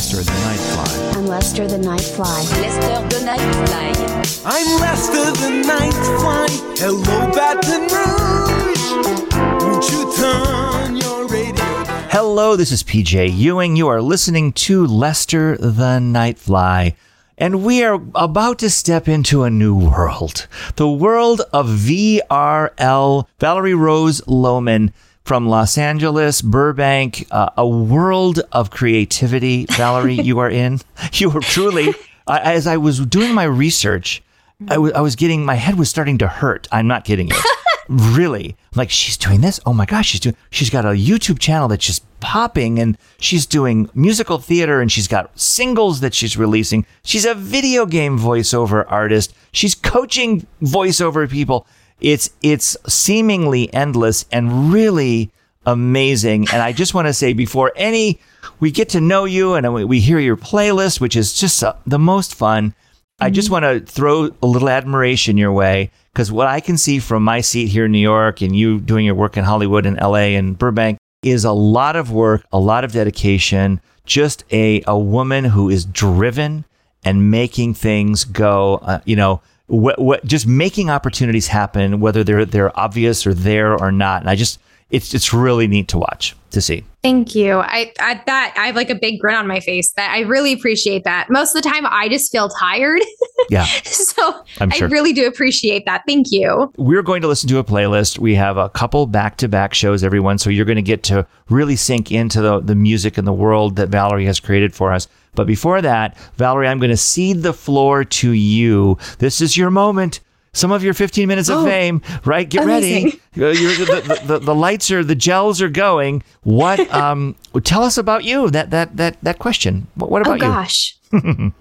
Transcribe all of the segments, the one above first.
Lester the Nightfly. I'm Lester the Nightfly. Lester the Nightfly. I'm Lester the Nightfly. Hello, Baton Rouge. Won't you turn your radio down? Hello, this is PJ Ewing. You are listening to Lester the Nightfly. And we are about to step into a new world the world of VRL. Valerie Rose Lohman from Los Angeles, Burbank, uh, a world of creativity. Valerie, you are in. You are truly, I as I was doing my research, I I was getting, my head was starting to hurt. I'm not kidding you. really like she's doing this oh my gosh she's doing she's got a youtube channel that's just popping and she's doing musical theater and she's got singles that she's releasing she's a video game voiceover artist she's coaching voiceover people it's it's seemingly endless and really amazing. And i just want to say before any we get to know you and we hear your playlist which is just uh, the most fun I just want to throw a little admiration your way because what I can see from my seat here in New York and you doing your work in Hollywood and LA and Burbank is a lot of work, a lot of dedication, just a, a woman who is driven and making things go, uh, you know, what, what, just making opportunities happen, whether they're, they're obvious or there or not. And I just, it's, it's really neat to watch, to see. Thank you. I, at that I have like a big grin on my face. That I really appreciate that. Most of the time, I just feel tired. Yeah. so sure. I really do appreciate that. Thank you. we're going to listen to a playlist. We have a couple back to back shows, everyone. So you're going to get to really sink into the, the music and the world that Valerie has created for us. But before that, Valerie, I'm going to cede the floor to you. This is your moment. Some of your 15 minutes of Oh, fame, right? Get ready. Uh, you're, the, the, the, the lights are, the gels are going. What? Um, tell us about you. That that that that question. What, what Oh about you? gosh.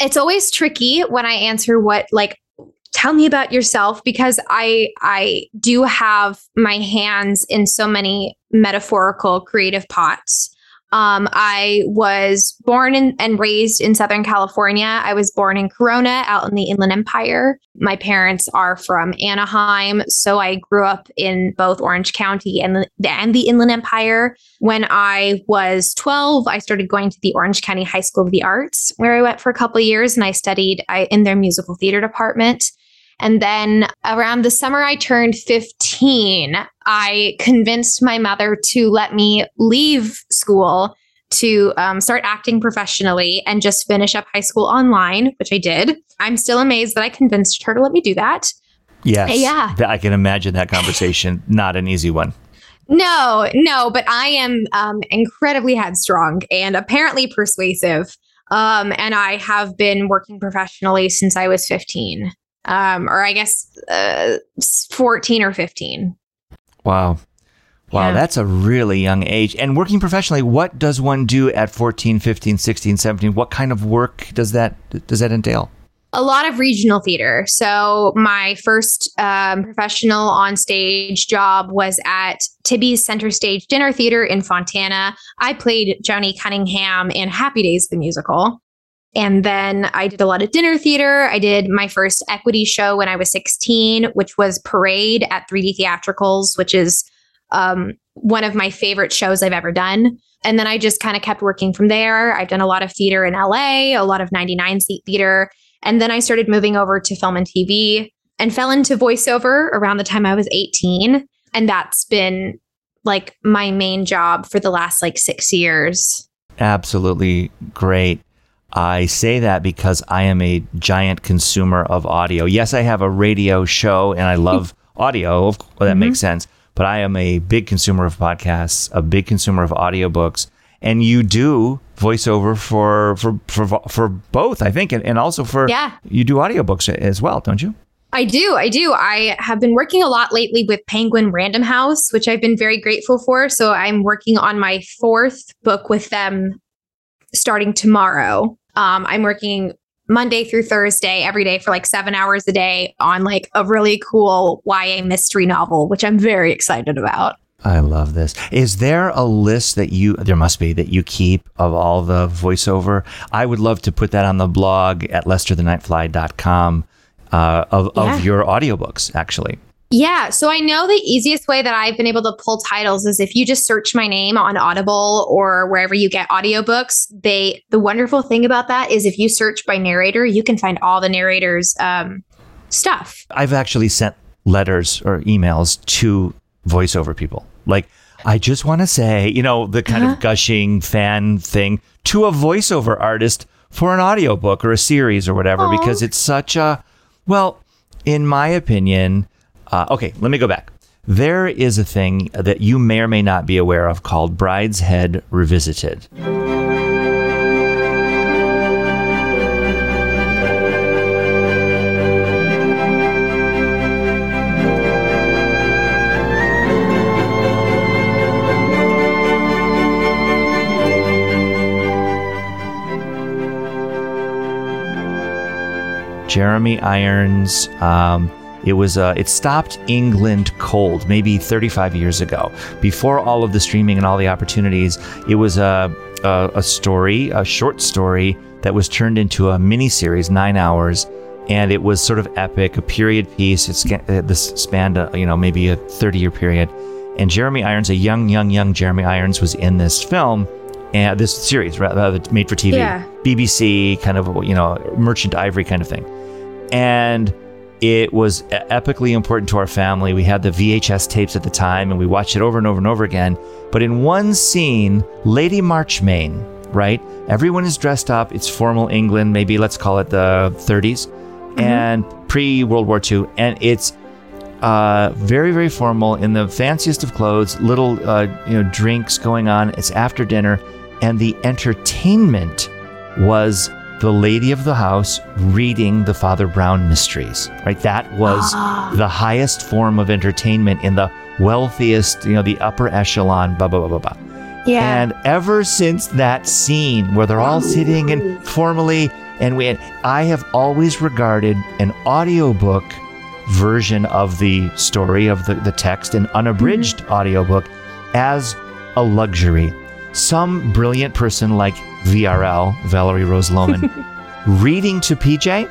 it's always tricky when I answer what like tell me about yourself because I I do have my hands in so many metaphorical creative pots. Um, I was born in, and raised in Southern California. I was born in Corona, out in the Inland Empire. My parents are from Anaheim, so I grew up in both Orange County and the, and the Inland Empire. When I was 12, I started going to the Orange County High School of the Arts, where I went for a couple years and I studied I, in their musical theater department. And then around the summer I turned 15, I convinced my mother to let me leave school to um, start acting professionally and just finish up high school online, which I did. I'm still amazed that I convinced her to let me do that. Yes. Yeah. I can imagine that conversation. Not an easy one. No, no, but I am um, incredibly headstrong and apparently persuasive. Um, and I have been working professionally since I was 15, um, or I guess uh, 14 or 15. Wow. Wow, Yeah. that's a really young age. And working professionally, what does one do at 14, 15, 16, 17? What kind of work does that does that entail? A lot of regional theater. So my first um, professional on stage job was at Tibby's Center Stage Dinner Theater in Fontana. I played Joanie Cunningham in Happy Days the musical. And then I did a lot of dinner theater. I did my first equity show when I was 16, which was Parade at 3D Theatricals, which is um, one of my favorite shows I've ever done. And then I just kind of kept working from there. I've done a lot of theater in LA, a lot of 99 seat theater. And then I started moving over to film and TV and fell into voiceover around the time I was 18. And that's been like my main job for the last like six years. Absolutely great. I say that because I am a giant consumer of audio. Yes, I have a radio show and I love audio. Of course, that makes sense. But I am a big consumer of podcasts, a big consumer of audiobooks. And you do voiceover for for for, for both, I think, and, and also for Yeah. you do audiobooks as well, don't you? I I do. I do. I have been working a lot lately with Penguin Random House, which I've been very grateful for. So I'm working on my fourth book with them starting tomorrow. Um, I'm working Monday through Thursday every day for like seven hours a day on like a really cool YA mystery novel, which I'm very excited about. I love this. Is there a list that you there must be that you keep of all the voiceover? I would love to put that on the blog at lesterthenightfly.com uh, of, Yeah. of your audiobooks, actually. Yeah. So I know the easiest way that I've been able to pull titles is if you just search my name on Audible or wherever you get audiobooks. They the wonderful thing about that is if you search by narrator, you can find all the narrators um, stuff. I've actually sent letters or emails to voiceover people. Like, I just want to say, you know, the kind of gushing fan thing to a voiceover artist for an audiobook or a series or whatever, Aw. because it's such a, well, in my opinion, uh, okay, let me go back. There is a thing that you may or may not be aware of called Brideshead Revisited. Jeremy Irons. Um, it was uh, it stopped England cold maybe 35 years ago. Before all of the streaming and all the opportunities, it was a a, a story, a short story that was turned into a miniseries, nine hours, and it was sort of epic, a period piece. It's uh, this spanned a, you know maybe a 30 year period, and Jeremy Irons, a young young young Jeremy Irons, was in this film. And this series, rather made for TV, Yeah. BBC kind of you know Merchant Ivory kind of thing and it was epically important to our family. We had the VHS tapes at the time and we watched it over and over and over again. But in one scene, Lady Marchmain, right? Everyone is dressed up. It's formal England, maybe let's call it the 30s and pre World War II. And it's uh, very, very formal in the fanciest of clothes, little, uh, you know, drinks going on. It's after dinner. And the entertainment was the lady of the house reading the Father Brown mysteries, right? That was ah. the highest form of entertainment in the wealthiest, you know, the upper echelon, blah, blah, blah, blah, blah. Yeah. And ever since that scene where they're all sitting and formally, and we, I have always regarded an audiobook version of the story of the, the text, an unabridged mm-hmm. audiobook, as a luxury. Some brilliant person like VRL, Valerie Rose Lohman, reading to PJ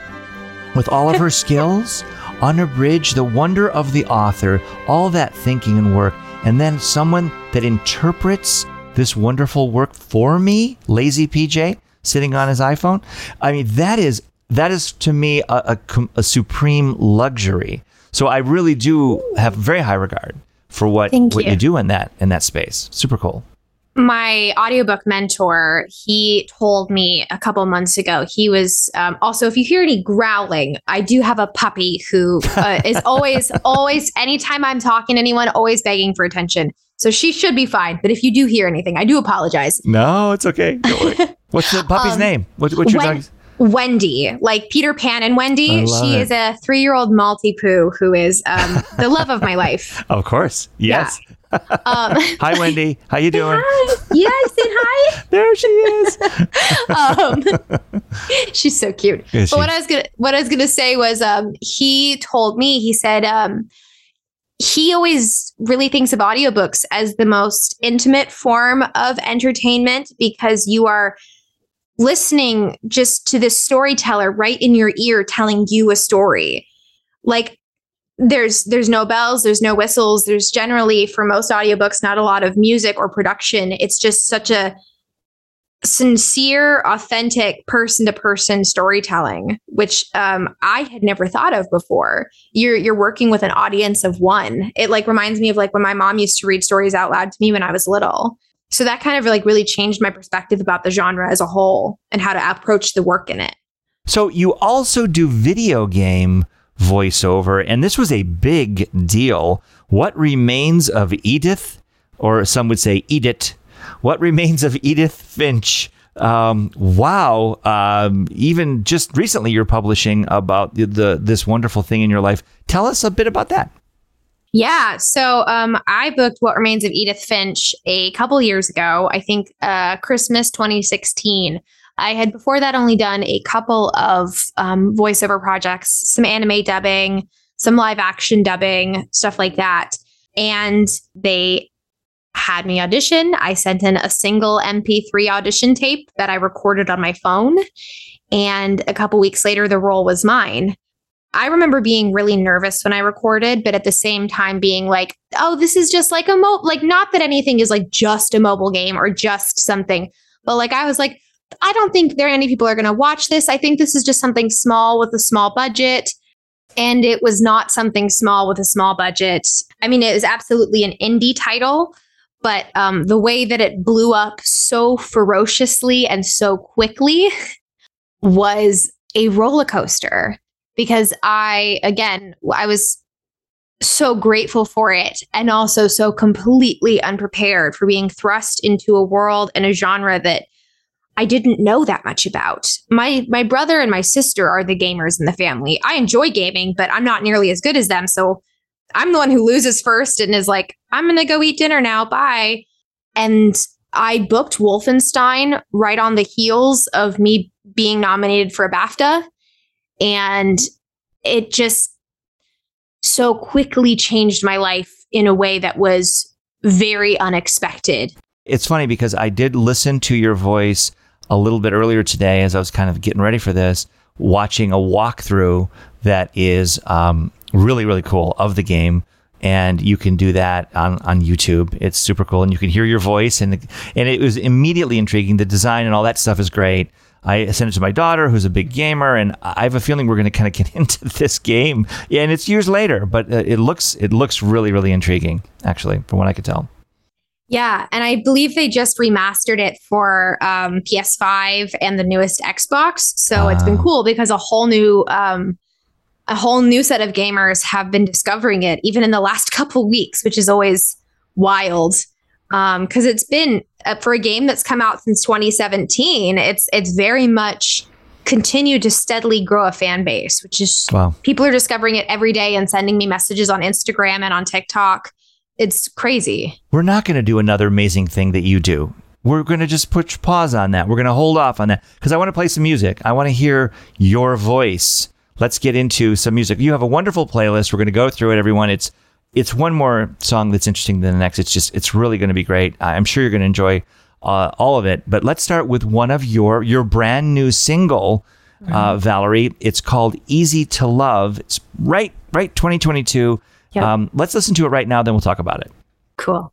with all of her skills, unabridged, the wonder of the author, all that thinking and work, and then someone that interprets this wonderful work for me, lazy PJ, sitting on his iPhone. I mean, that is that is to me a, a, a supreme luxury. So I really do have very high regard for what Thank what you. you do in that in that space. Super cool. My audiobook mentor he told me a couple months ago he was um, also if you hear any growling i do have a puppy who uh, is always always anytime i'm talking to anyone always begging for attention so she should be fine but if you do hear anything i do apologize No, it's okay. What's the puppy's Um, name? What, what's your Wen- dog's? wendy like peter pan and wendy she it. is a three-year-old maltipoo who is um, the love of my life Of course. Yes. Um, Hi, Wendy. How you doing? hi yes say hi There she is. um, she's so cute. Is but what? I was gonna what I was gonna say was um, he told me he said um, he always really thinks of audiobooks as the most intimate form of entertainment because you are listening just to this storyteller right in your ear telling you a story like there's there's no bells there's no whistles. There's generally for most audiobooks not a lot of music or production. It's just such a sincere authentic person to person storytelling which um, i had never thought of before. You're you're working with an audience of one. It like reminds me of like when my mom used to read stories out loud to me when i was little. So that kind of like really changed my perspective about the genre as a whole and how to approach the work in it. So you also do video game voiceover, and this was a big deal. What remains of Edith, or some would say Edith? What remains of Edith Finch? Um, wow. Um, even just recently, you're publishing about the, the this wonderful thing in your life. Tell us a bit about that. Yeah. So um, I booked What Remains of Edith Finch a couple years ago, I think uh, Christmas 2016. I had before that only done a couple of um, voiceover projects, some anime dubbing, some live action dubbing, stuff like that. And they had me audition. I sent in a single MP3 audition tape that I recorded on my phone. And a couple weeks later, the role was mine. I remember being really nervous when I recorded, but at the same time being like, oh, this is just like a mo like not that anything is like just a mobile game or just something, but like I was like, I don't think there are any people are going to watch this. I think this is just something small with a small budget. And it was not something small with a small budget. I mean, it was absolutely an indie title, but um, the way that it blew up so ferociously and so quickly was a roller coaster because I, again, I was so grateful for it and also so completely unprepared for being thrust into a world and a genre that I didn't know that much about. My my brother and my sister are the gamers in the family. I enjoy gaming, but I'm not nearly as good as them. So I'm the one who loses first and is like, I'm going to go eat dinner now. Bye. And I booked Wolfenstein right on the heels of me being nominated for a BAFTA. And it just so quickly changed my life in a way that was very unexpected. It's funny because I did listen to your voice a little bit earlier today as I was kind of getting ready for this, watching a walkthrough that is um, really, really cool of the game. And you can do that on, on YouTube. It's super cool, and you can hear your voice, and and it was immediately intriguing. The design and all that stuff is great. I sent it to my daughter, who's a big gamer, and I have a feeling we're going to kind of get into this game. Yeah, and it's years later, but uh, it looks it looks really really intriguing, actually, from what I could tell. Yeah, and I believe they just remastered it for um, PS5 and the newest Xbox. So it's been cool because a whole new um, a whole new set of gamers have been discovering it even in the last couple weeks, which is always wild because um, it's been uh, for a game that's come out since 2017. It's it's very much continued to steadily grow a fan base, which is wow. people are discovering it every day and sending me messages on Instagram and on TikTok it's crazy. We're not going to do another amazing thing that you do. We're going to just put pause on that. We're going to hold off on that because I want to play some music. I want to hear your voice. Let's get into some music. You have a wonderful playlist. We're going to go through it, everyone. It's it's one more song that's interesting than the next. It's just it's really going to be great. I'm sure you're going to enjoy uh, all of it. But let's start with one of your your brand new single, uh, mm-hmm. Valerie. It's called "Easy to Love." It's right right 2022. Yep. Um, let's listen to it right now, then we'll talk about it. Cool.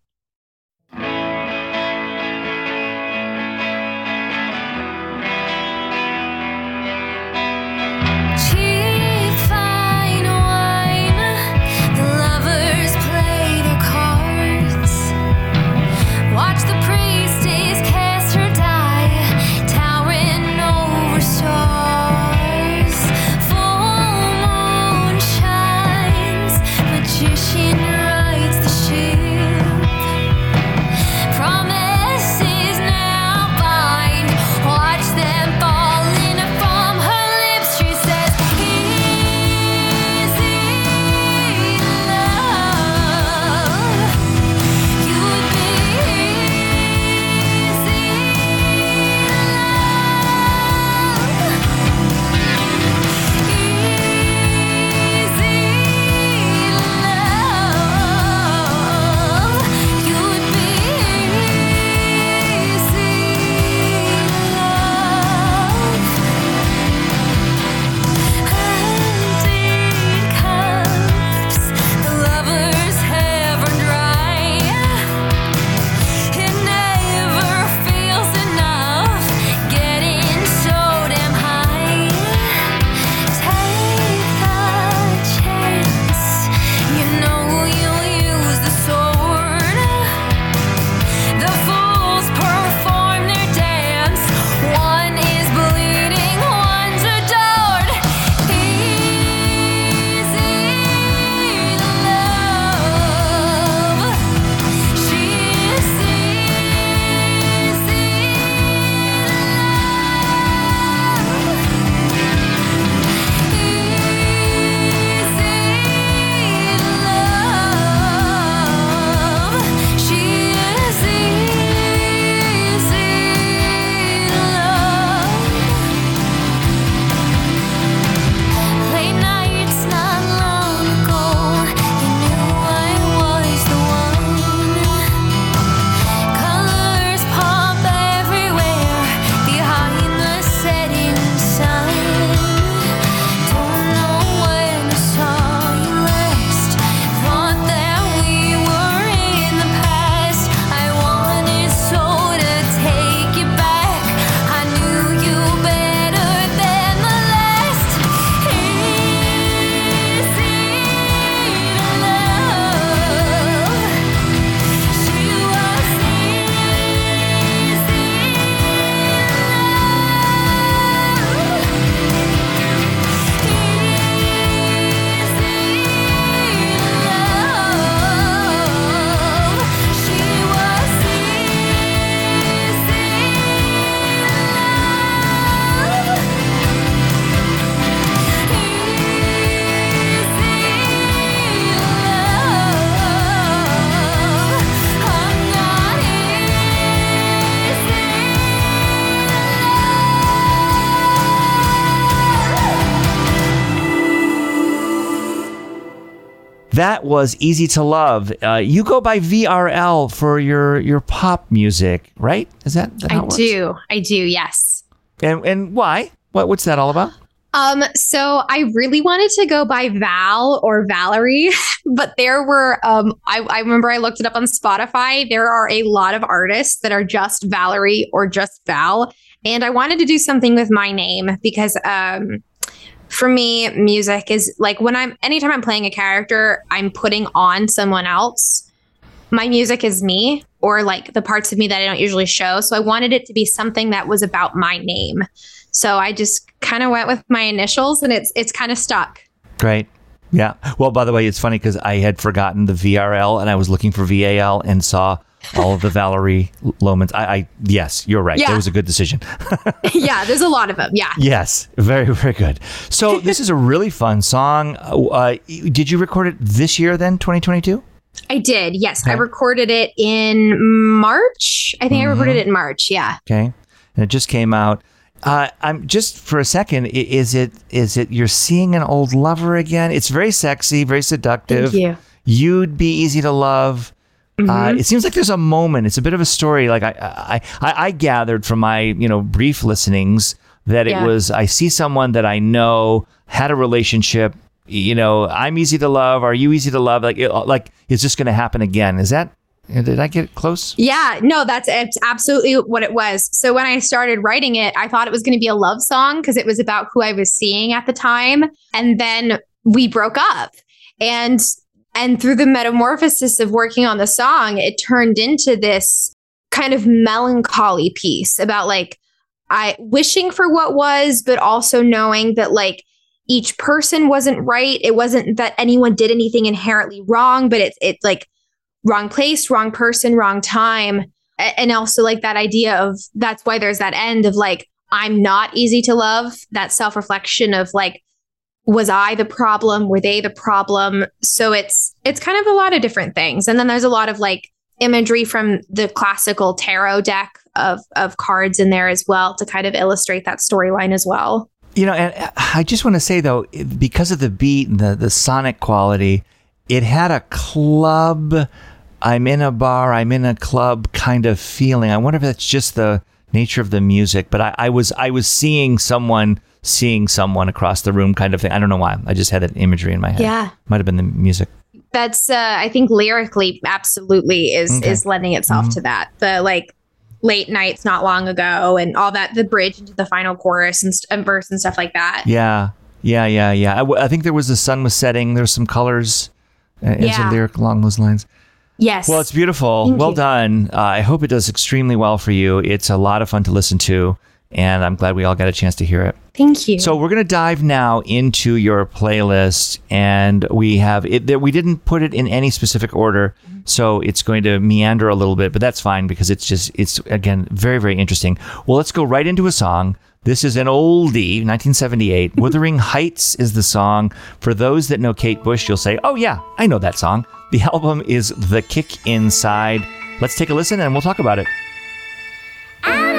That was Easy to Love. Uh, you go by VRL for your your pop music, right? Is that, that I works? do. I do. Yes. And and why? What what's that all about? Um, so I really wanted to go by Val or Valerie, but there were um I, I remember I looked it up on Spotify. There are a lot of artists that are just Valerie or just Val. And I wanted to do something with my name because um for me, music is like when I'm anytime I'm playing a character, I'm putting on someone else. My music is me or like the parts of me that I don't usually show. So I wanted it to be something that was about my name. So I just kind of went with my initials and it's it's kind of stuck. Great. Yeah. Well, by the way, it's funny because I had forgotten the VRL and I was looking for VAL and saw all of the Valerie Lohmans. I, I yes, you're right. Yeah. That was a good decision. yeah, there's a lot of them. Yeah. yes, very very good. So this is a really fun song. Uh, did you record it this year? Then 2022. I did. Yes. I recorded it in March. I think I recorded it in March. Yeah. Okay, and it just came out. Uh, I'm just for a second. Is it is it you're seeing an old lover again? It's very sexy, very seductive. Thank you. You'd be easy to love. Uh, it seems like there's a moment. It's a bit of a story. Like I, I, I, I gathered from my you know brief listenings that it Yeah. was I see someone that I know had a relationship. You know, I'm easy to love. Are you easy to love? Like, it, like is this going to happen again? Is that? Did I get close? Yeah, no, that's it's absolutely what it was. So when I started writing it, I thought it was going to be a love song because it was about who I was seeing at the time, and then we broke up. And and through the metamorphosis of working on the song, it turned into this kind of melancholy piece about like I wishing for what was, but also knowing that like each person wasn't right. It wasn't that anyone did anything inherently wrong, but it's it's like wrong place, wrong person, wrong time. And also like that idea of that's why there's that end of like, I'm not easy to love, that self reflection of like, was I the problem? Were they the problem? So it's it's kind of a lot of different things. And then there's a lot of like imagery from the classical tarot deck of of cards in there as well to kind of illustrate that storyline as well. You know, and uh, I just want to say though, because of the beat and the the sonic quality, it had a club. I'm in a bar. I'm in a club kind of feeling. I wonder if that's just the nature of the music. But I, I was I was seeing someone seeing someone across the room kind of thing. I don't know why. I just had that imagery in my head. Yeah. might have been the music. that's uh i think lyrically absolutely is Okay. is lending itself to that the like late nights not long ago and all that the bridge into the final chorus and, st- and verse and stuff like that Yeah, yeah, yeah, yeah. I, w- I think there was the sun was setting. There's some colors. Uh, as a lyric along those lines. Yes Well, it's beautiful. Thank well you. done. Uh, I hope it does extremely well for you. It's a lot of fun to listen to, and I'm glad we all got a chance to hear it. thank you So we're going to dive now into your playlist, and we have it. that We didn't put it in any specific order, so it's going to meander a little bit, but that's fine because it's just it's again very very interesting. Well, let's go right into a song. This is an oldie, 1978. Wuthering Heights is the song. For those that know Kate Bush, you'll say, "Oh yeah, I know that song." The album is The Kick Inside. Let's take a listen and we'll talk about it. Out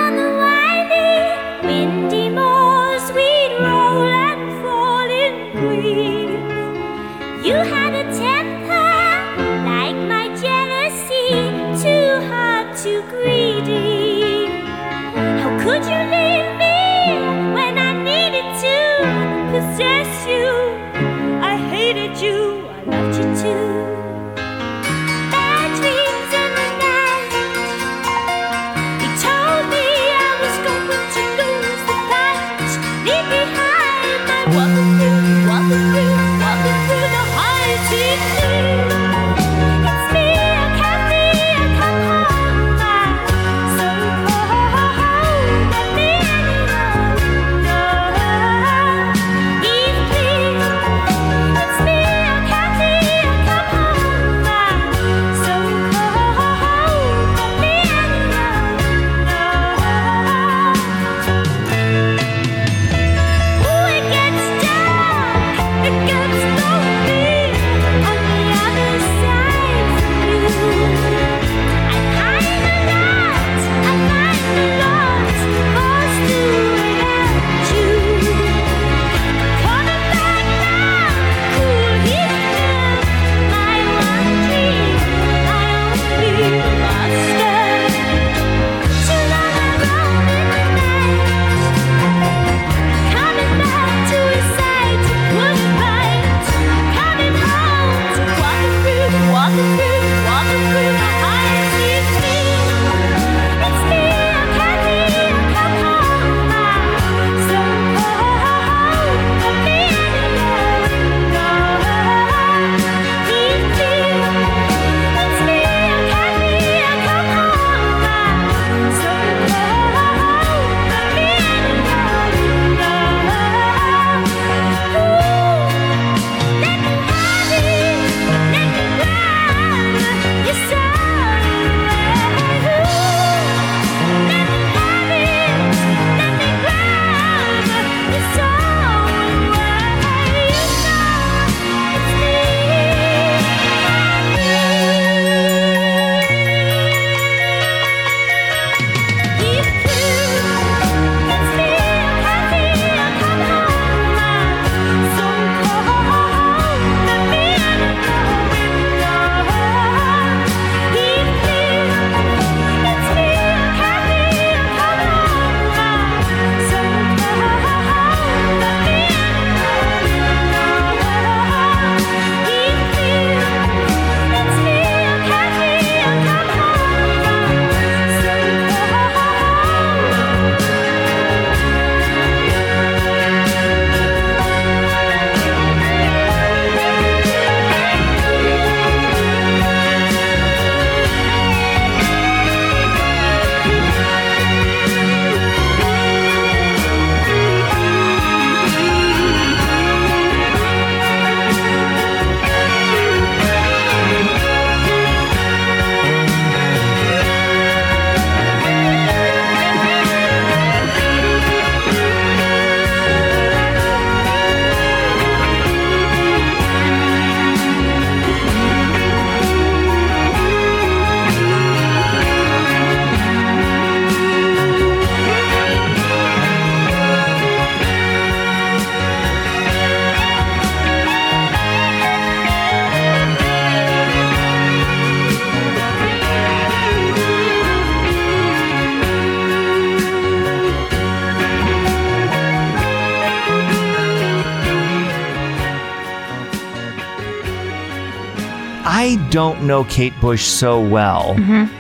don't know Kate Bush so well,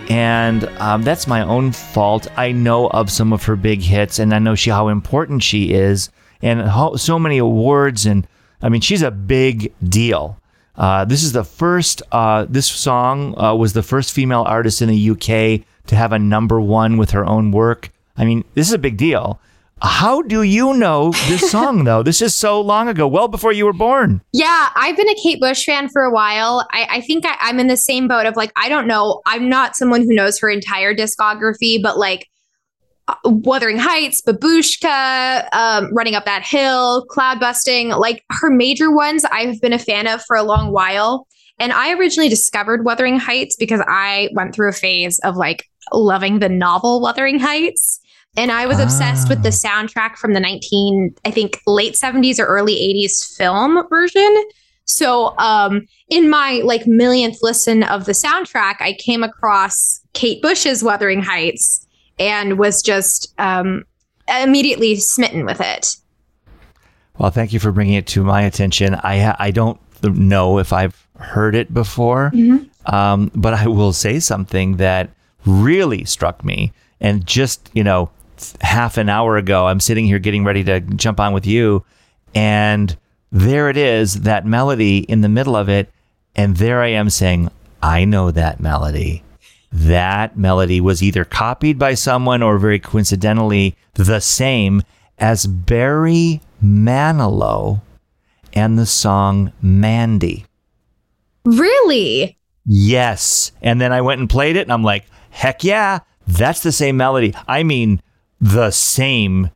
and um, that's my own fault. I know of some of her big hits, and I know she how important she is, and how, so many awards, and I mean she's a big deal. Uh, this is the first. Uh, this song uh, was the first female artist in the UK to have a number one with her own work. I mean, this is a big deal. How do you know this song though? This is so long ago, well before you were born. Yeah, I've been a Kate Bush fan for a while. I, I think I, I'm in the same boat of like, I don't know. I'm not someone who knows her entire discography, but like uh, Wuthering Heights, Babushka, um, Running Up That Hill, Cloud Busting, like her major ones I've been a fan of for a long while. And I originally discovered Wuthering Heights because I went through a phase of like loving the novel Wuthering Heights. And I was obsessed with the soundtrack from the 19, I think late 70s or early 80s film version. So um in my like millionth listen of the soundtrack, I came across Kate Bush's Wuthering Heights and was just um immediately smitten with it. Well, thank you for bringing it to my attention. I ha- I don't know if I've heard it before, um, but I will say something that really struck me. And just you know, half an hour ago, I'm sitting here getting ready to jump on with you, and there it is, that melody in the middle of it, and there I am saying, I know that melody. That melody was either copied by someone or very coincidentally the same as Barry Manilow and the song Mandy. Really? Yes. And then I went and played it and I'm like, heck yeah, that's the same melody. I mean, the same.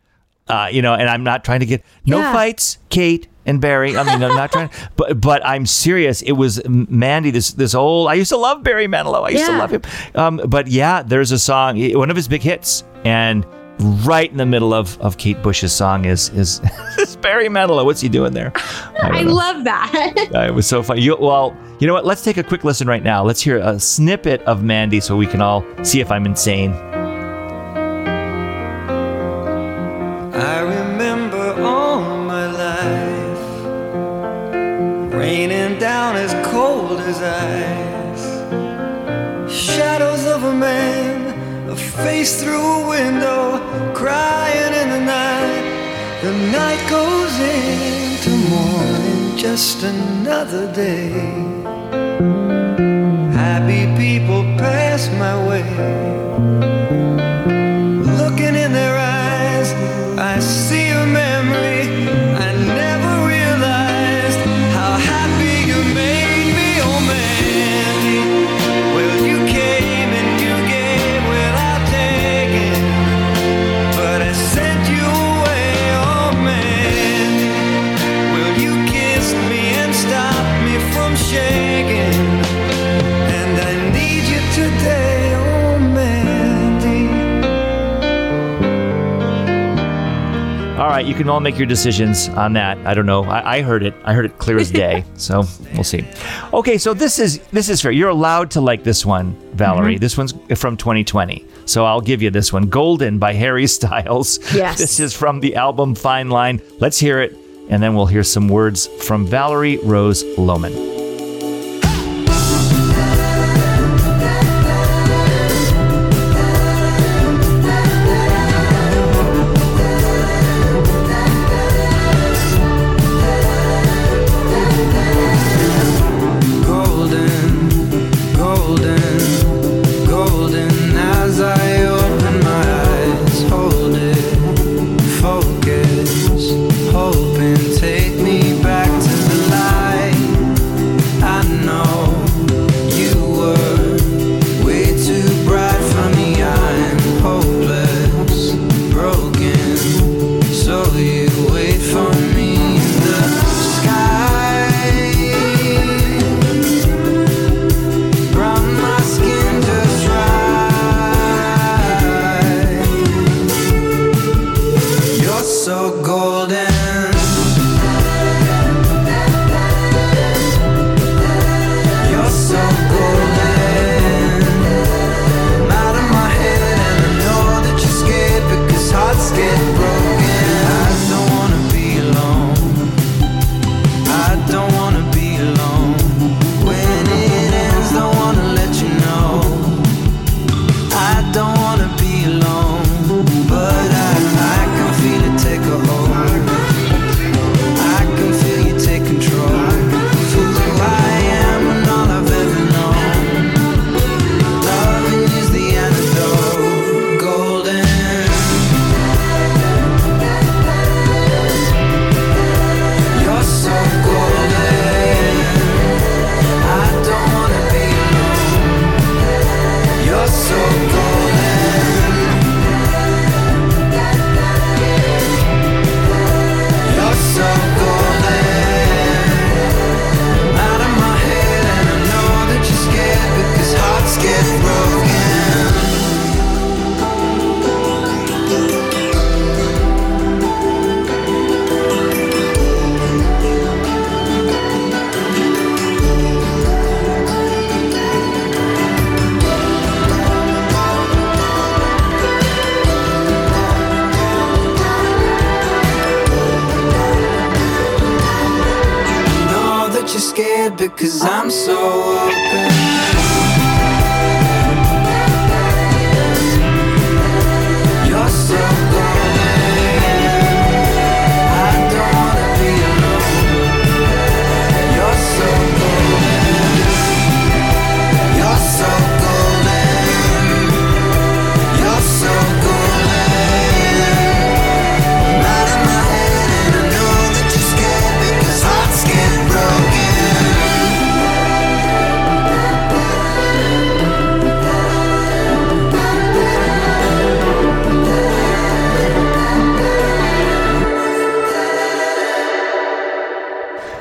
Uh, you know, and I'm not trying to get no Yeah. fights, Kate and Barry. I mean, I'm not trying, but but I'm serious. It was Mandy, this this old. I used to love Barry Manilow. I used to love him. Um, but yeah, there's a song, one of his big hits, and right in the middle of of Kate Bush's song is is, is Barry Manilow. What's he doing there? I, don't love that. Uh, it was so fun. You, well, you know what? Let's take a quick listen right now. Let's hear a snippet of Mandy so we can all see if I'm insane. Face through a window, crying in the night. The night goes into morning, just another day. Happy people pass my way. Right, you can all make your decisions on that. I don't know. I, I heard it. I heard it clear as day. so we'll see. Okay, so this is this is fair. You're allowed to like this one, Valerie. Mm-hmm. This one's from 2020. So I'll give you this one. Golden by Harry Styles. Yes. This is from the album Fine Line. Let's hear it, and then we'll hear some words from Valerie Rose Lohman.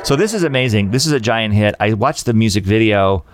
So this is amazing. This is a giant hit. I watched the music video.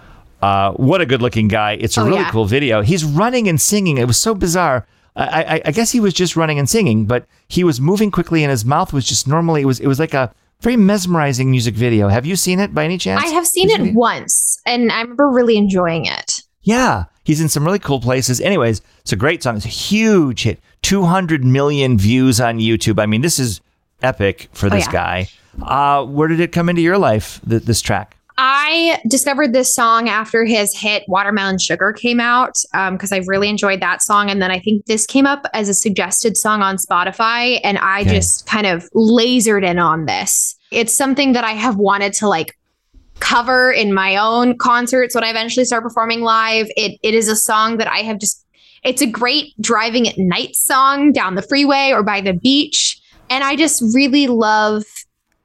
Uh, what a good-looking guy! It's a Oh, really yeah. cool video. He's running and singing. It was so bizarre. I, I, I guess he was just running and singing, but he was moving quickly, and his mouth was just normally. It was it was like a very mesmerizing music video. Have you seen it by any chance? I have seen Music it video? once and I remember really enjoying it. Yeah, he's in some really cool places. Anyways, it's a great song. It's a huge hit. 200 million views on YouTube. I mean, this is epic for this yeah. guy. Uh, where did it come into your life, th- this track? I discovered this song after his hit Watermelon Sugar came out because I really enjoyed that song. And then I think this came up as a suggested song on Spotify. And I Okay. just kind of lasered in on this. It's something that I have wanted to like cover in my own concerts when I eventually start performing live. It, it is a song that I have just, it's a great driving at night song down the freeway or by the beach. And I just really love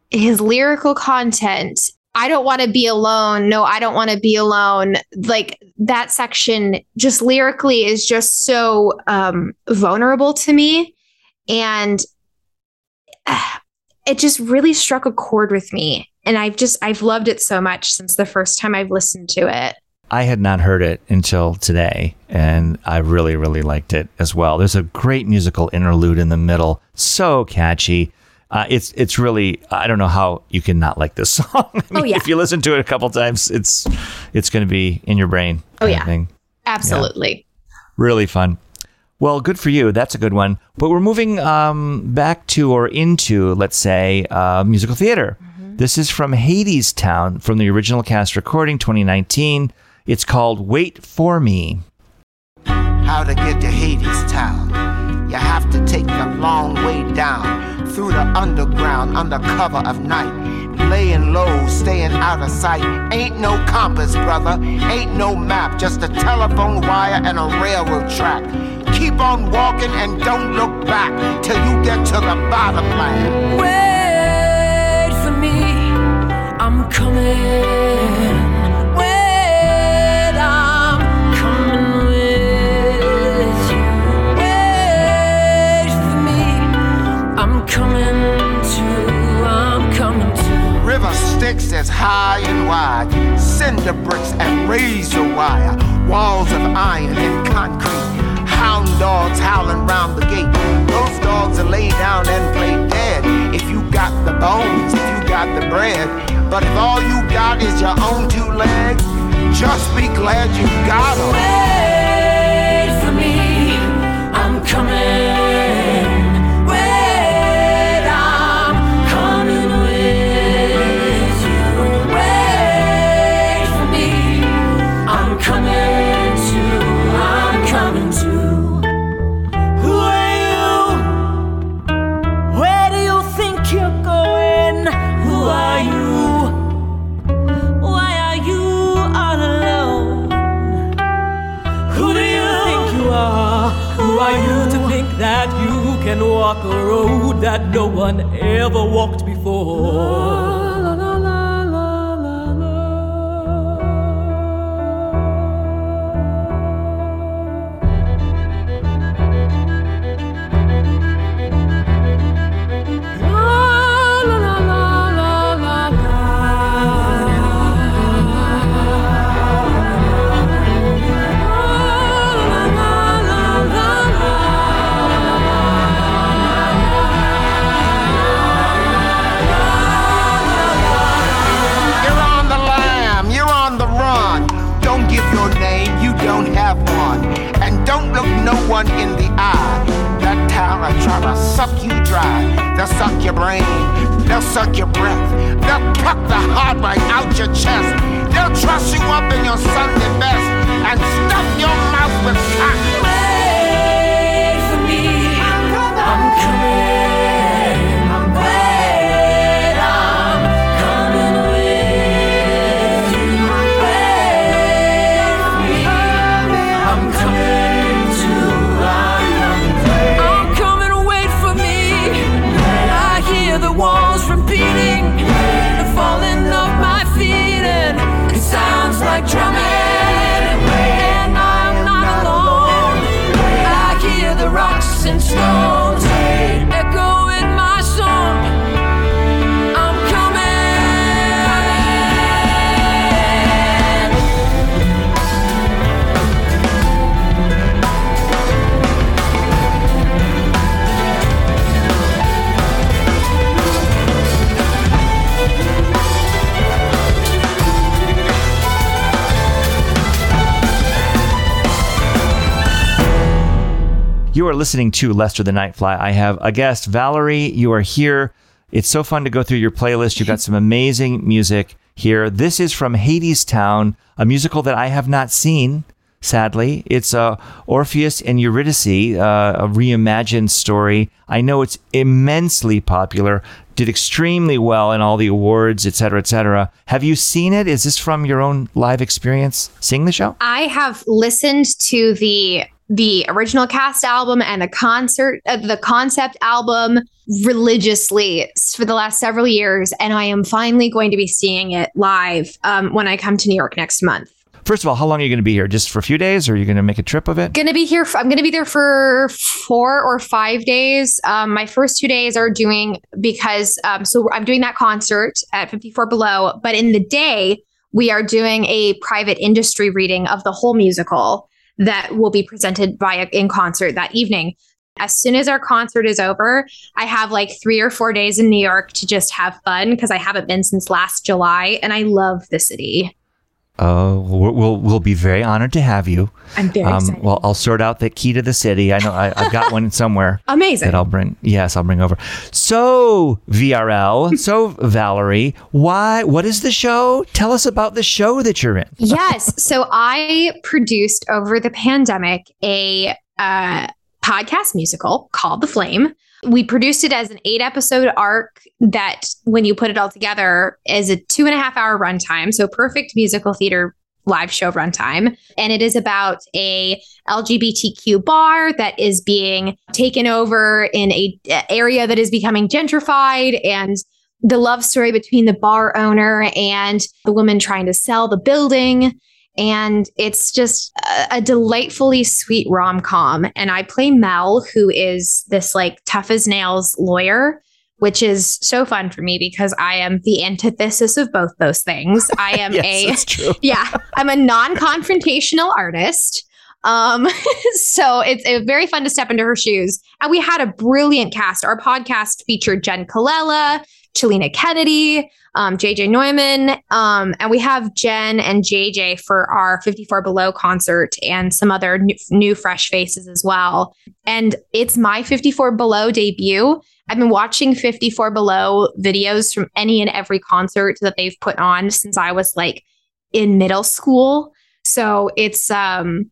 his lyrical content. I don't want to be alone. No, I don't want to be alone. Like that section just lyrically is just so um vulnerable to me and ah, it just really struck a chord with me and I've just I've loved it so much since the first time I've listened to it. I had not heard it until today, and I really, really liked it as well. There's a great musical interlude in the middle, so catchy. Uh, it's it's really I don't know how you can not like this song. I mean, Oh, yeah. If you listen to it a couple times, it's it's going to be in your brain. Oh, kind of yeah. thing. Absolutely. Really fun. Well, good for you. That's a good one. But we're moving um, back to or into, let's say, uh, musical theater. This is from Hadestown from the original cast recording 2019. It's called Wait for Me. how to get to Hadestown. You have to take the long way down through the underground under cover of night. Laying low, staying out of sight. Ain't no compass, brother. Ain't no map. Just a telephone wire and a railroad track. Keep on walking and don't look back till you get to the bottom line. Wait for me, I'm coming. River as high and wide, cinder bricks and razor wire, walls of iron and concrete, hound dogs howling round the gate. Those dogs will lay down and play dead if you got the bones, if you got the bread. But if all you got is your own two legs, just be glad you got 'em. Wait for me, I'm coming. Can walk a road that no one ever walked before? Listening to Lester the Nightfly. I have a guest, Valerie. You are here. It's so fun to go through your playlist. You've got some amazing music here. This is from Hadestown, a musical that I have not seen. Sadly, it's uh, Orpheus and Eurydice, uh, a reimagined story. I know it's immensely popular, did extremely well in all the awards, et cetera, et cetera. Have you seen it? Is this from your own live experience seeing the show? I have listened to the the original cast album and the concert uh, the concept album religiously for the last several years and I am finally going to be seeing it live um, when I come to New York next month. First of all, how long are you going to be here? Just for a few days, or are you going to make a trip of it? Gonna be here. For, I'm gonna be there for four or five days. Um, my first two days are doing because um, so I'm doing that concert at 54 Below, but in the day we are doing a private industry reading of the whole musical that will be presented by in concert that evening. As soon as our concert is over, I have like three or four days in New York to just have fun because I haven't been since last July, and I love the city. Oh, we'll, we'll we'll be very honored to have you. I'm very Um, excited. well, I'll sort out the key to the city. I know I, I've got one somewhere Amazing. that I'll bring. Yes, I'll bring over. So VRL, so Valerie, why? What is the show? Tell us about the show that you're in. yes. So I produced over the pandemic a uh, podcast musical called The Flame. We produced it as an eight episode arc that, when you put it all together, is a two and a half hour runtime. So perfect musical theater live show runtime. And it is about a LGBTQ bar that is being taken over in a area that is becoming gentrified and the love story between the bar owner and the woman trying to sell the building. And it's just a, a delightfully sweet rom com. And I play Mel, who is this like tough as nails lawyer, which is so fun for me because I am the antithesis of both those things. I am yes, a yeah, I'm a non-confrontational artist. Um, so it's, it's very fun to step into her shoes. And we had a brilliant cast. Our podcast featured Jenn Colella, Chelina Kennedy, um, JJ Neumann, um, and we have Jen and JJ for our 54 Below concert and some other new, new fresh faces as well. And it's my 54 Below debut. I've been watching 54 Below videos from any and every concert that they've put on since I was like in middle school. So it's um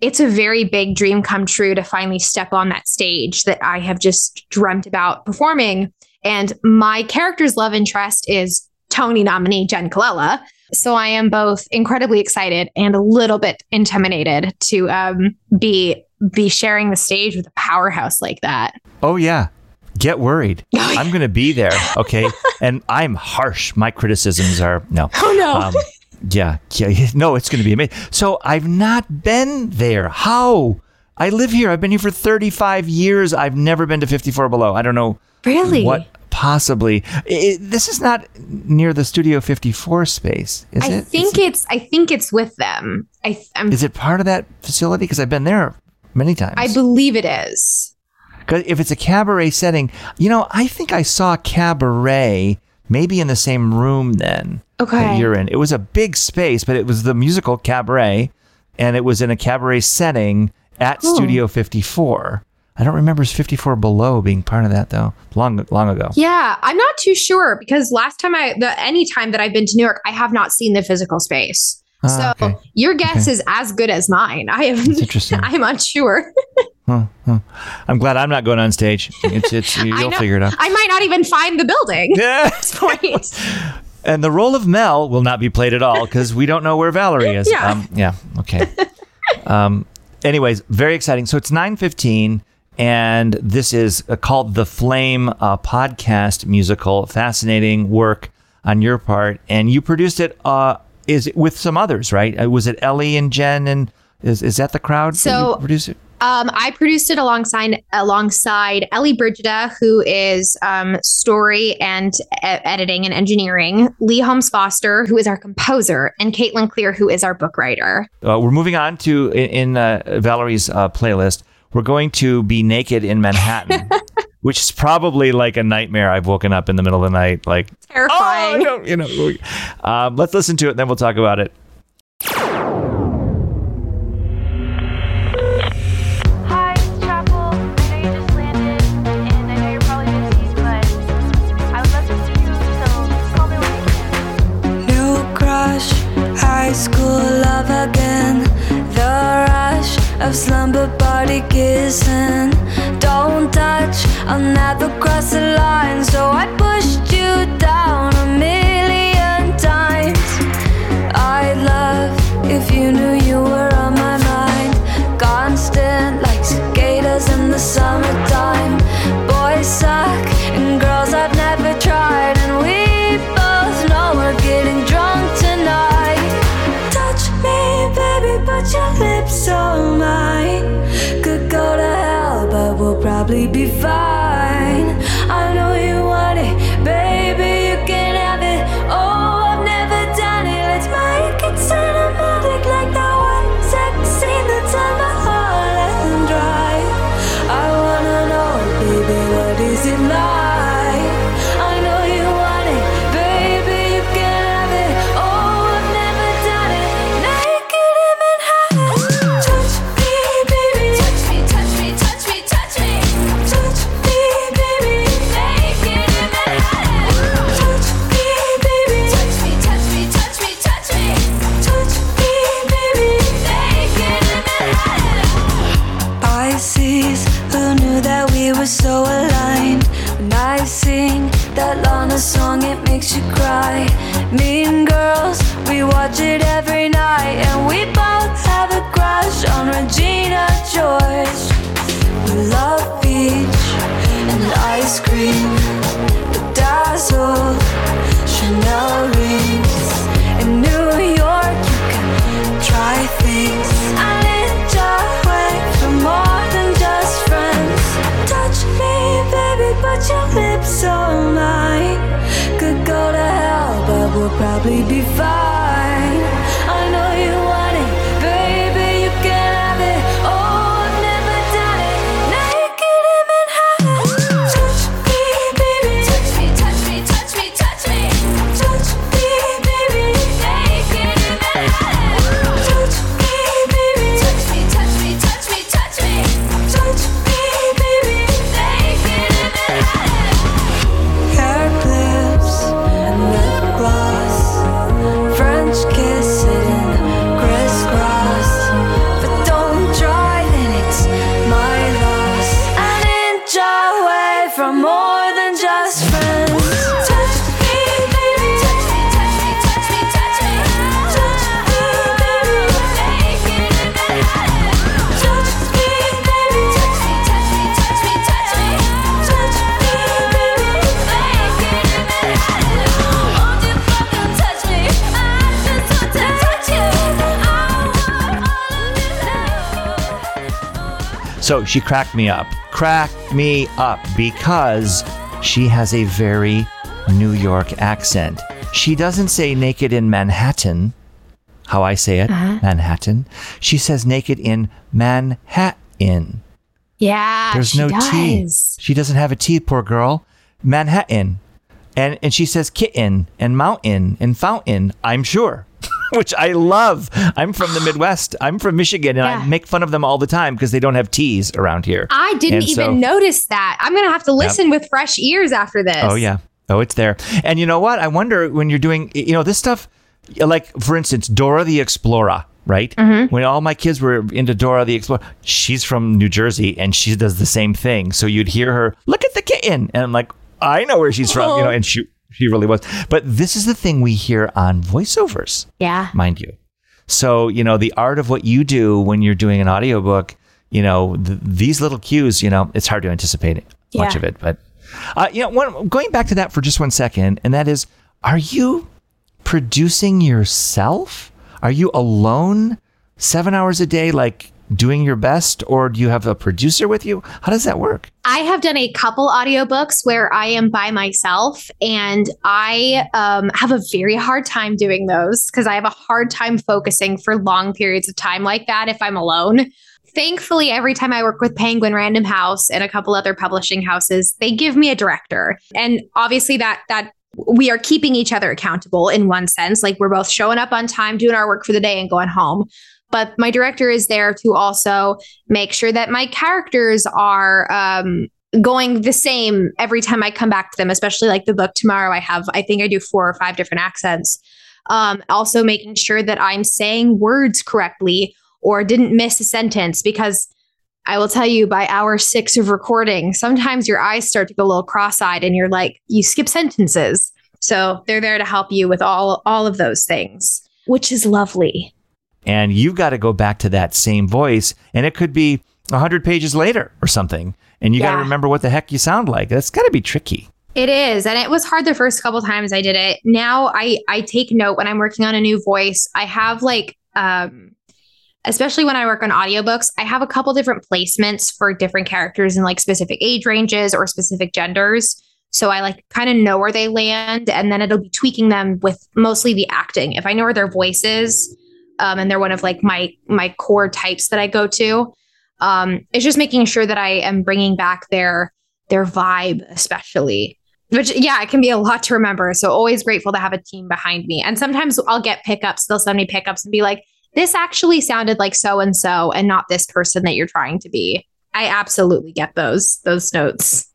it's a very big dream come true to finally step on that stage that I have just dreamt about performing. And my character's love interest is Tony nominee Jenn Colella. So I am both incredibly excited and a little bit intimidated to um, be be sharing the stage with a powerhouse like that. Oh yeah. Get worried. I'm going to be there. Okay. and I'm harsh. My criticisms are no. Oh no. Um, yeah, yeah. No, it's going to be amazing. So I've not been there. How? I live here. I've been here for 35 years. I've never been to 54 Below. I don't know really? what possibly. It, this is not near the Studio 54 space, is I it? think is, it's I think it's with them. I I'm, is it part of that facility? Because I've been there many times. I believe it is. 'Cause if it's a cabaret setting, you know, I think I saw cabaret maybe in the same room then that Okay. you're in. It was a big space, but it was the musical cabaret, and it was in a cabaret setting at Cool. Studio 54. I don't remember 54 Below being part of that though. Long long ago. Yeah, I'm not too sure because last time I, the any time that I've been to New York, I have not seen the physical space. Ah, so okay. your guess Okay. is as good as mine. I am. That's interesting. I'm unsure. Huh, huh. I'm glad I'm not going on stage. It's it's you'll figure it out. I might not even find the building. Yeah. At this point. And the role of Mel will not be played at all because we don't know where Valerie is. Yeah. Um, yeah. Okay. um, anyways, very exciting. So it's 9:15, and this is uh, called the Flame uh, podcast musical. Fascinating work on your part, and you produced it. Uh, is it with some others, right? Uh, was it Ellie and Jen? And is is that the crowd? that So- you produced it. Um, I produced it alongside alongside Ellie Brigida, who is um, story and e- editing and engineering, Lee Holmes Foster, who is our composer, and Caitlin Clear, who is our book writer. Uh, we're moving on to in, in uh, Valerie's uh, playlist. We're going to be naked in Manhattan, which is probably like a nightmare. I've woken up in the middle of the night, like Terrifying. oh, you know. Um, let's listen to it, and then we'll talk about it. Of slumber party kissing. Don't touch, I'll never cross the line. So I pushed you down a million times. I'd love if you knew you were on my mind. Constant like cicadas in the summertime. Boys suck and girls I've never tried. And we both know we're getting drunk tonight. Touch me, baby, but your probably we'll probably be fine. So she cracked me up, cracked me up because she has a very New York accent. She doesn't say naked in Manhattan, how I say it, uh-huh. Manhattan. She says naked in Manhattan. Yeah, There's no does. T. She doesn't have a T, poor girl. Manhattan. And and she says kitten and mountain and fountain, I'm sure. which I love. I'm from the Midwest. I'm from Michigan, and Yeah. I make fun of them all the time because they don't have teas around here. I didn't And even so- notice that. I'm gonna have to listen with fresh ears after this. Oh yeah. Oh, it's there. And you know what? I wonder when you're doing, you know, this stuff, like for instance, Dora the Explorer, right? Mm-hmm. When all my kids were into Dora the Explorer, she's from New Jersey and she does the same thing. So you'd hear her, look at the kitten. And I'm like, I know where she's from, you know, and she, she really was. But this is the thing we hear on voiceovers, Yeah. mind you. So, you know, the art of what you do when you're doing an audiobook, you know, th- these little cues, you know, it's hard to anticipate much Yeah. of it. But, uh, you know, one, going back to that for just one second, and that is, are you producing yourself? Are you alone seven hours a day, like doing your best, or do you have a producer with you? How does that work? I have done a couple audiobooks where I am by myself, and I um, have a very hard time doing those because I have a hard time focusing for long periods of time like that if I'm alone. Thankfully, every time I work with Penguin Random House and a couple other publishing houses, they give me a director. And obviously that that we are keeping each other accountable in one sense. Like we're both showing up on time, doing our work for the day and going home. But my director is there to also make sure that my characters are um, going the same every time I come back to them, especially like the book tomorrow. I have, I think I do four or five different accents. Um, also, making sure that I'm saying words correctly or didn't miss a sentence because I will tell you by hour six of recording, sometimes your eyes start to go a little cross eyed and you're like, you skip sentences. So they're there to help you with all all of those things, which is lovely. And you've got to go back to that same voice and it could be 100 pages later or something and you got to remember what the heck you sound like that's got to be tricky It is, and it was hard the first couple times I did it. Now I I take note when I'm working on a new voice. I have like um especially when I work on audiobooks, I have a couple different placements for different characters in like specific age ranges or specific genders. So I like kind of know where they land and then it'll be tweaking them with mostly the acting. If I know where their voice is, um, and they're one of like my my core types that I go to, um, it's just making sure that I am bringing back their their vibe, especially. Which yeah, it can be a lot to remember. So always grateful to have a team behind me. And sometimes I'll get pickups. They'll send me pickups and be like, "This actually sounded like so and so, and not this person that you're trying to be." I absolutely get those those notes.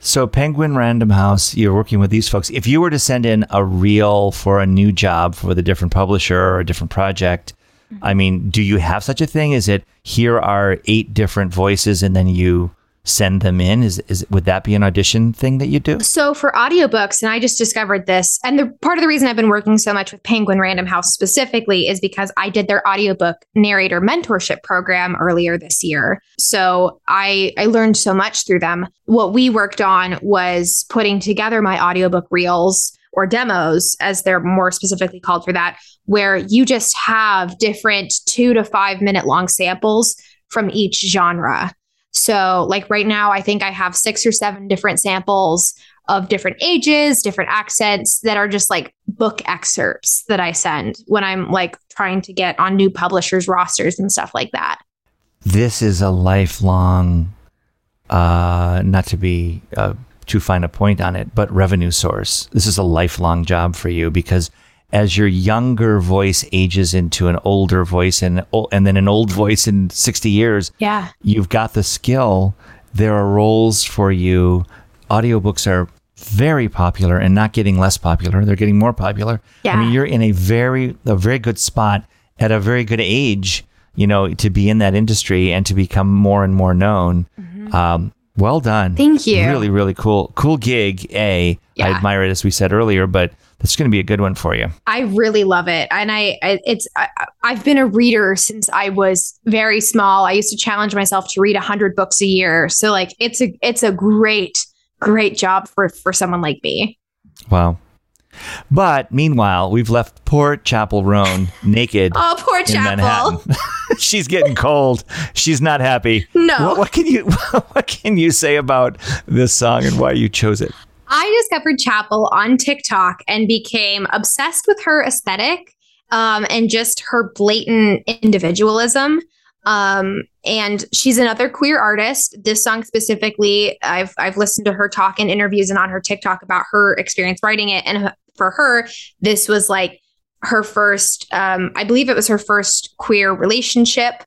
So penguin random house you're working with these folks. If you were to send in a reel for a new job for the different publisher or a different project mm-hmm. i mean do you have such a thing? Is it here are eight different voices and then you send them in is, is would that be an audition thing that you do So for audiobooks, and I just discovered this, and the part of the reason I've been working so much with Penguin Random House specifically is because I did their audiobook narrator mentorship program earlier this year. So I I learned so much through them. What we worked on was putting together my audiobook reels or demos as they're more specifically called for that where you just have different 2 to 5 minute long samples from each genre. So, like right now, I think I have six or seven different samples of different ages, different accents that are just like book excerpts that I send when I'm like trying to get on new publishers' rosters and stuff like that. this is a lifelong uh not to be uh, too fine a point on it but revenue source this is a lifelong job for you because as your younger voice ages into an older voice and and then an old voice in 60 years Yeah. you've got the skill there are roles for you audiobooks are very popular and not getting less popular they're getting more popular yeah. i mean you're in a very a very good spot at a very good age you know to be in that industry and to become more and more known um, well done Mm-hmm. Thank you. really really cool cool gig a I Yeah. admire it as we said earlier but that's going to be a good one for you I really love it, and I, I it's I, I've been a reader since I was very small. I used to challenge myself to read a hundred books a year. So like it's a it's a great great job for for someone like me. wow but meanwhile we've left poor Chappell Roan naked Oh, poor Chappell. She's getting cold. She's not happy. No. What, what can you What can you say about this song and why you chose it? I discovered Chappell on TikTok and became obsessed with her aesthetic um, and just her blatant individualism. Um, and she's another queer artist. This song specifically, I've I've listened to her talk in interviews and on her TikTok about her experience writing it. And for her, this was like her first, um, I believe it was her first queer relationship.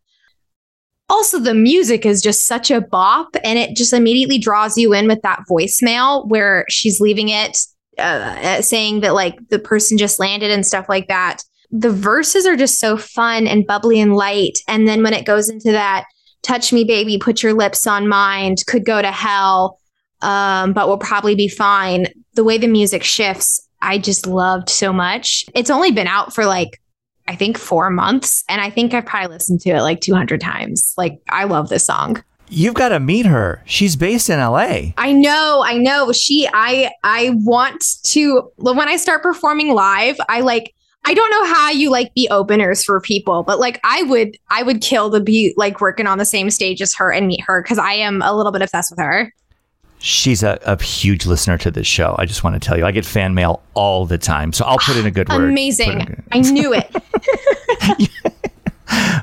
Also, the music is just such a bop and it just immediately draws you in with that voicemail where she's leaving it uh, saying that like the person just landed and stuff like that. The verses are just so fun and bubbly and light. And then when it goes into that, touch me, baby, put your lips on mine, could go to hell, um, but will probably be fine. The way the music shifts, I just loved so much. It's only been out for like, I think four months. And I think I've probably listened to it like 200 times. Like, I love this song. You've got to meet her. She's based in LA. I know, I know. She, I, I want to. When I start performing live, I like. I don't know how you like be openers for people, but like I would, I would kill to be like working on the same stage as her and meet her because I am a little bit obsessed with her. She's a, a huge listener to this show. I just want to tell you, I get fan mail all the time. So I'll put in a good word. Put in Amazing! a- I knew it.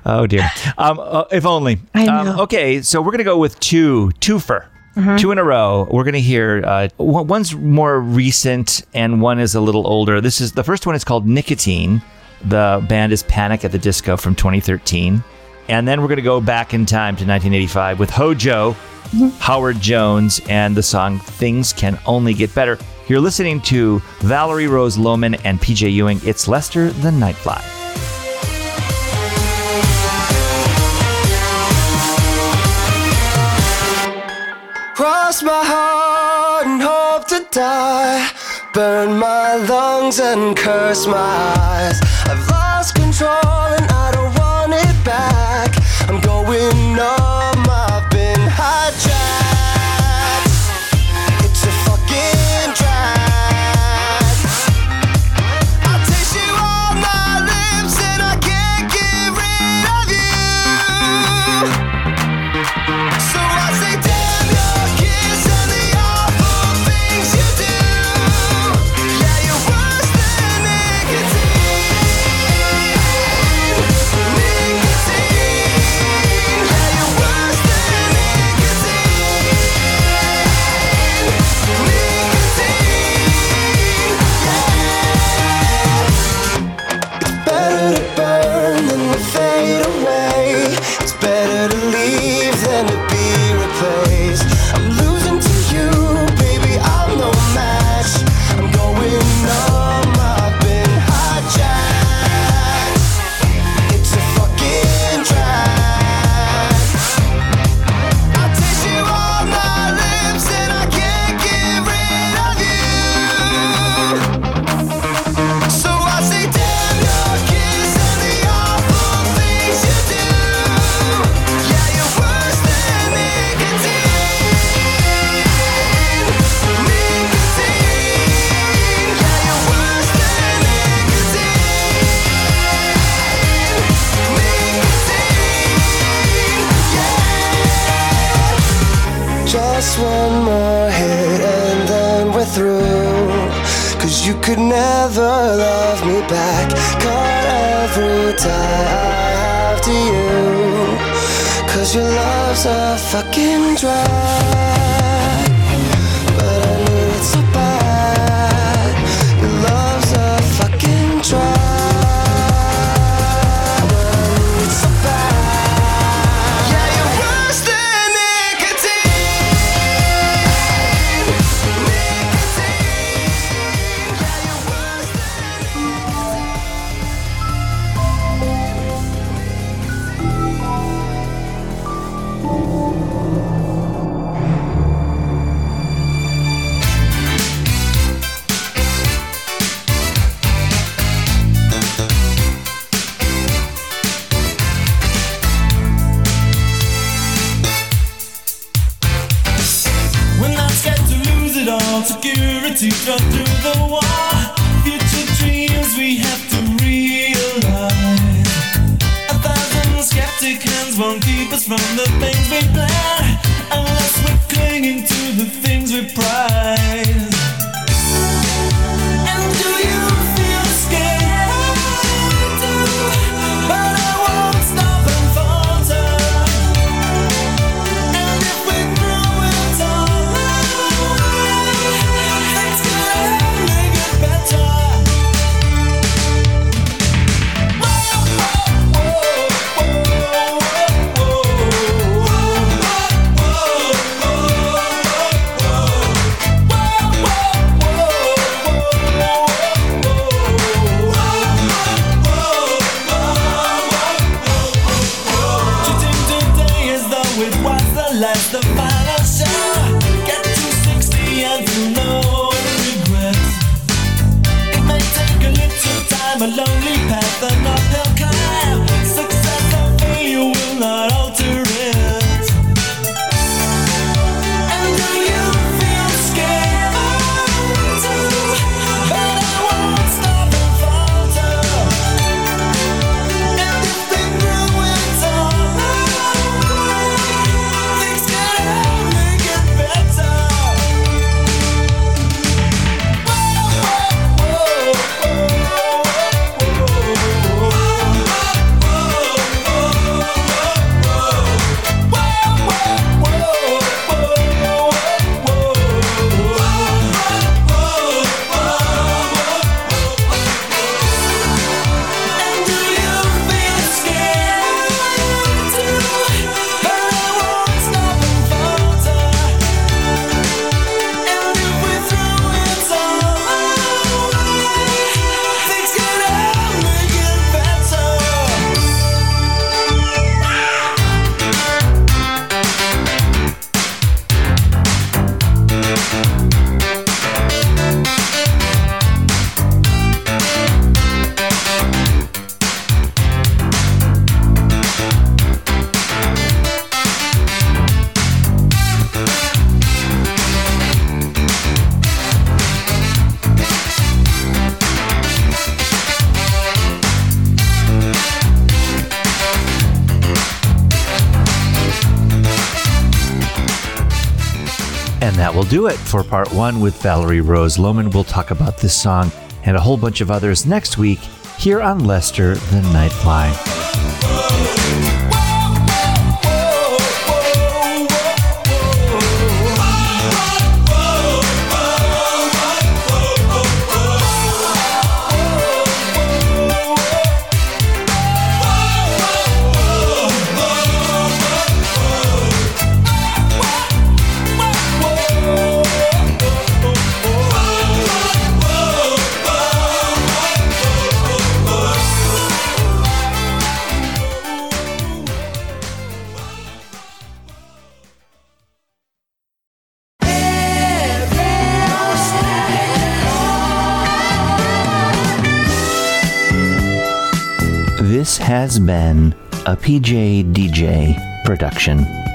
Oh dear. Um, uh, if only. I Um, okay, so we're gonna go with two, twofer, Mm-hmm. two in a row. We're gonna hear uh, one's more recent and one is a little older. This is the first one is called Nicotine. The band is Panic at the Disco from 2013, and then we're gonna go back in time to 1985 with Hojo, Howard Jones, and the song "Things Can Only Get Better." You're listening to Valerie Rose Lohman and PJ Ewing. It's Lester the Nightfly. Cross my heart and hope to die. Burn my lungs and curse my eyes. I've lost control and I don't want it back. I'm going numb, to you. Cause your love's a fucking drag. will do it for part one with Valerie Rose Lohman. We'll talk about this song and a whole bunch of others next week here on Lester the Nightfly. has been a PJ DJ production.